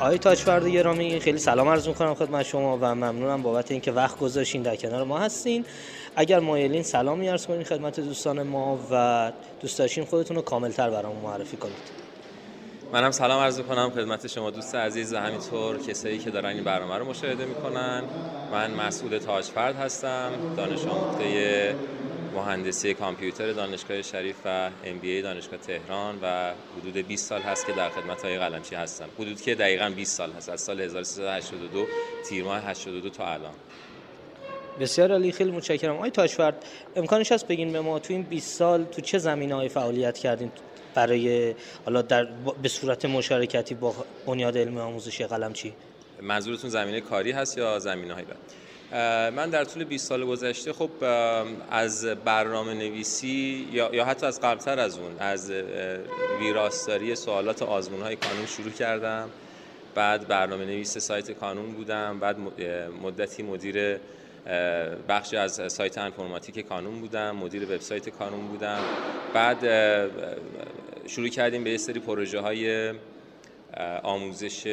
آقای تاجفرد گرامی خیلی سلام عرض می‌کنم خدمت شما و ممنونم بابت اینکه وقت گذاشتین در کنار ما هستین. اگر مایلین سلامی عرض کنین خدمت دوستان ما و دوست داشتین خودتون رو کاملتر برام معرفی کنید. منم سلام عرض کنم خدمت شما دوست عزیز و همینطور کسایی که دارن این برنامه رو مشاهده می‌کنن. من مسئول تاجفرد هستم دانش آموخته مهندسی کامپیوتر دانشگاه شریف و ام بی ای دانشگاه تهران و حدود 20 سال هست که در خدمت های قلمچی هستم. حدود که دقیقا 20 سال هست از سال 1382 تیر ماه 82 تا الان. بسیار عالی خیلی متشکرم. آقای تاشفرد امکانش هست بگین به ما تو این 20 سال تو چه زمینه‌های فعالیت کردین برای حالا در به صورت مشارکتی با بنیاد علمی آموزشی قلمچی؟ منظورتون زمینه کاری هست یا زمینه های بعد؟ من در طول 20 سال گذشته خب از برنامه نویسی یا, حتی از قبلتر از اون از ویراستاری سوالات آزمون های کانون شروع کردم. بعد برنامه نویس سایت کانون بودم. بعد مدتی مدیر بخشی از سایت انفرماتیک کانون بودم. مدیر وبسایت کانون بودم. بعد شروع کردیم به یه سری پروژه های آموزش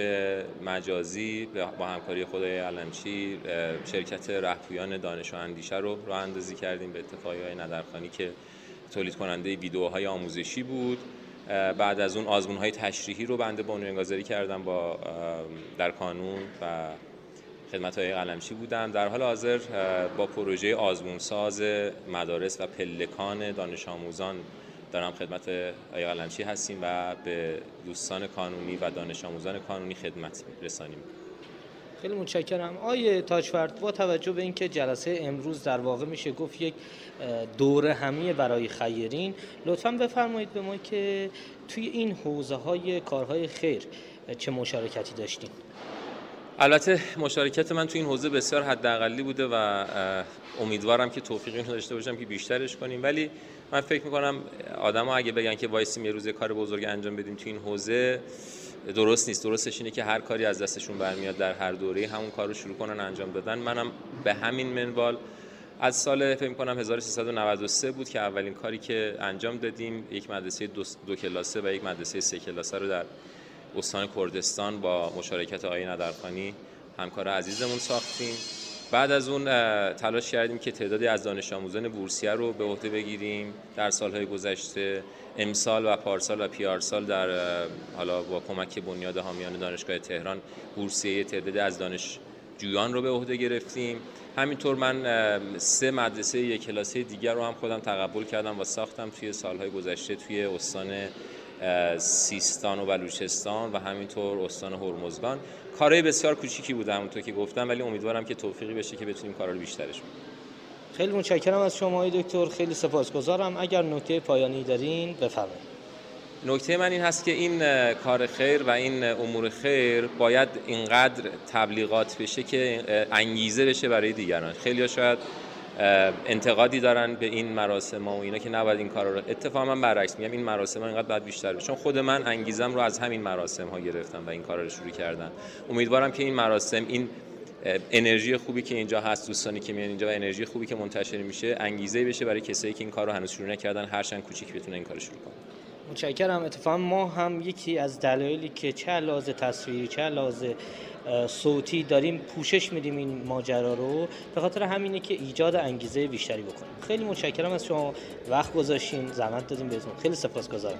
مجازی با همکاری خدای علمچی شرکت رهپویان دانش و اندیشه رو راه اندازی کردیم به اتفاقی های ندرخانی که تولید کننده ویدیوهای آموزشی بود. بعد از اون آزمون های تشریحی رو بنده بنیانگذاری کردم با در کانون و خدمت های قلمچی بودم. در حال حاضر با پروژه آزمون ساز مدارس و پلکان دانش آموزان دارم خدمت آیا قلمچی هستیم و به دوستان کانونی و دانش آموزان کانونی خدمت رسانیم. خیلی متشکرم. آیه تاجفرد با توجه به اینکه جلسه امروز در واقع میشه گفت یک دوره همیه برای خیرین لطفا بفرمایید به ما که توی این حوزه های کارهای خیر چه مشارکتی داشتین؟ البته مشارکت من تو این حوزه بسیار حداقلی بوده و امیدوارم که توفیقی داشته باشم که بیشترش کنیم. ولی من فکر می‌کنم آدم اگه بگن که وایسیم یه روز کار بزرگ انجام بدیم تو این حوزه درست نیست. درستش اینه که هر کاری از دستشون برمیاد در هر دوره. همون کار رو شروع کنن انجام دادن. منم به همین منوال از سال فکر کنم 1393 بود که اولین کاری که انجام دادیم یک مدرسه دو, دو کلاسه و یک مدرسه سه کلاسه رو در استان کردستان با مشارکت آقای ندرخانی همکار عزیزمون ساختیم. بعد از اون تلاش کردیم که تعدادی از دانش آموزان بورسیه رو به عهده بگیریم. در سالهای گذشته امسال و پارسال و پیارسال در حالا با کمک بنیاد حامیان دانشگاه تهران بورسیه تعدادی از دانشجویان رو به عهده گرفتیم. همینطور من سه مدرسه یک کلاسی دیگر رو هم خودم تقبل کردم و ساختم توی سالهای گذشته توی استان سیستان و بلوچستان و همینطور استان هرمزگان. کارهای بسیار کوچیکی بوده همونطور که گفتم ولی امیدوارم که توفیقی بشه که بتونیم کارا رو بیشترش کنیم. خیلی متشکرم از شما دکتر. خیلی سپاسگزارم. اگر نکته پایانی دارین بفرمایید. نکته من این هست که این کار خیر و این امور خیر باید اینقدر تبلیغات بشه که انگیزه بشه برای دیگران. خیلی شاید انتقادی دارن به این مراسم ها و اینا که نباید این کارا رو اتفاقا من برعکس میگم این مراسم ها اینقدر باید بیشتر بشه. چون خود من انگیزم رو از همین مراسم ها گرفتم و این کارا رو شروع کردم. امیدوارم که این مراسم این انرژی خوبی که اینجا هست دوستانی که میان اینجا و انرژی خوبی که منتشر میشه انگیزه بشه برای کسایی که این کار رو هنوز شروع نکردن هرچند کوچیک بتونه این کار شروع کنه متشکرم. اتفاقا ما هم یکی از دلایلی که چه لحاظ تصویری چه لحاظ صوتی داریم پوشش میدیم این ماجرا رو. به خاطر همینه که ایجاد انگیزه بیشتری بکنیم. خیلی متشکرم از شما. وقت گذاشتین. زحمت دادیم بهتون. خیلی سپاسگزارم.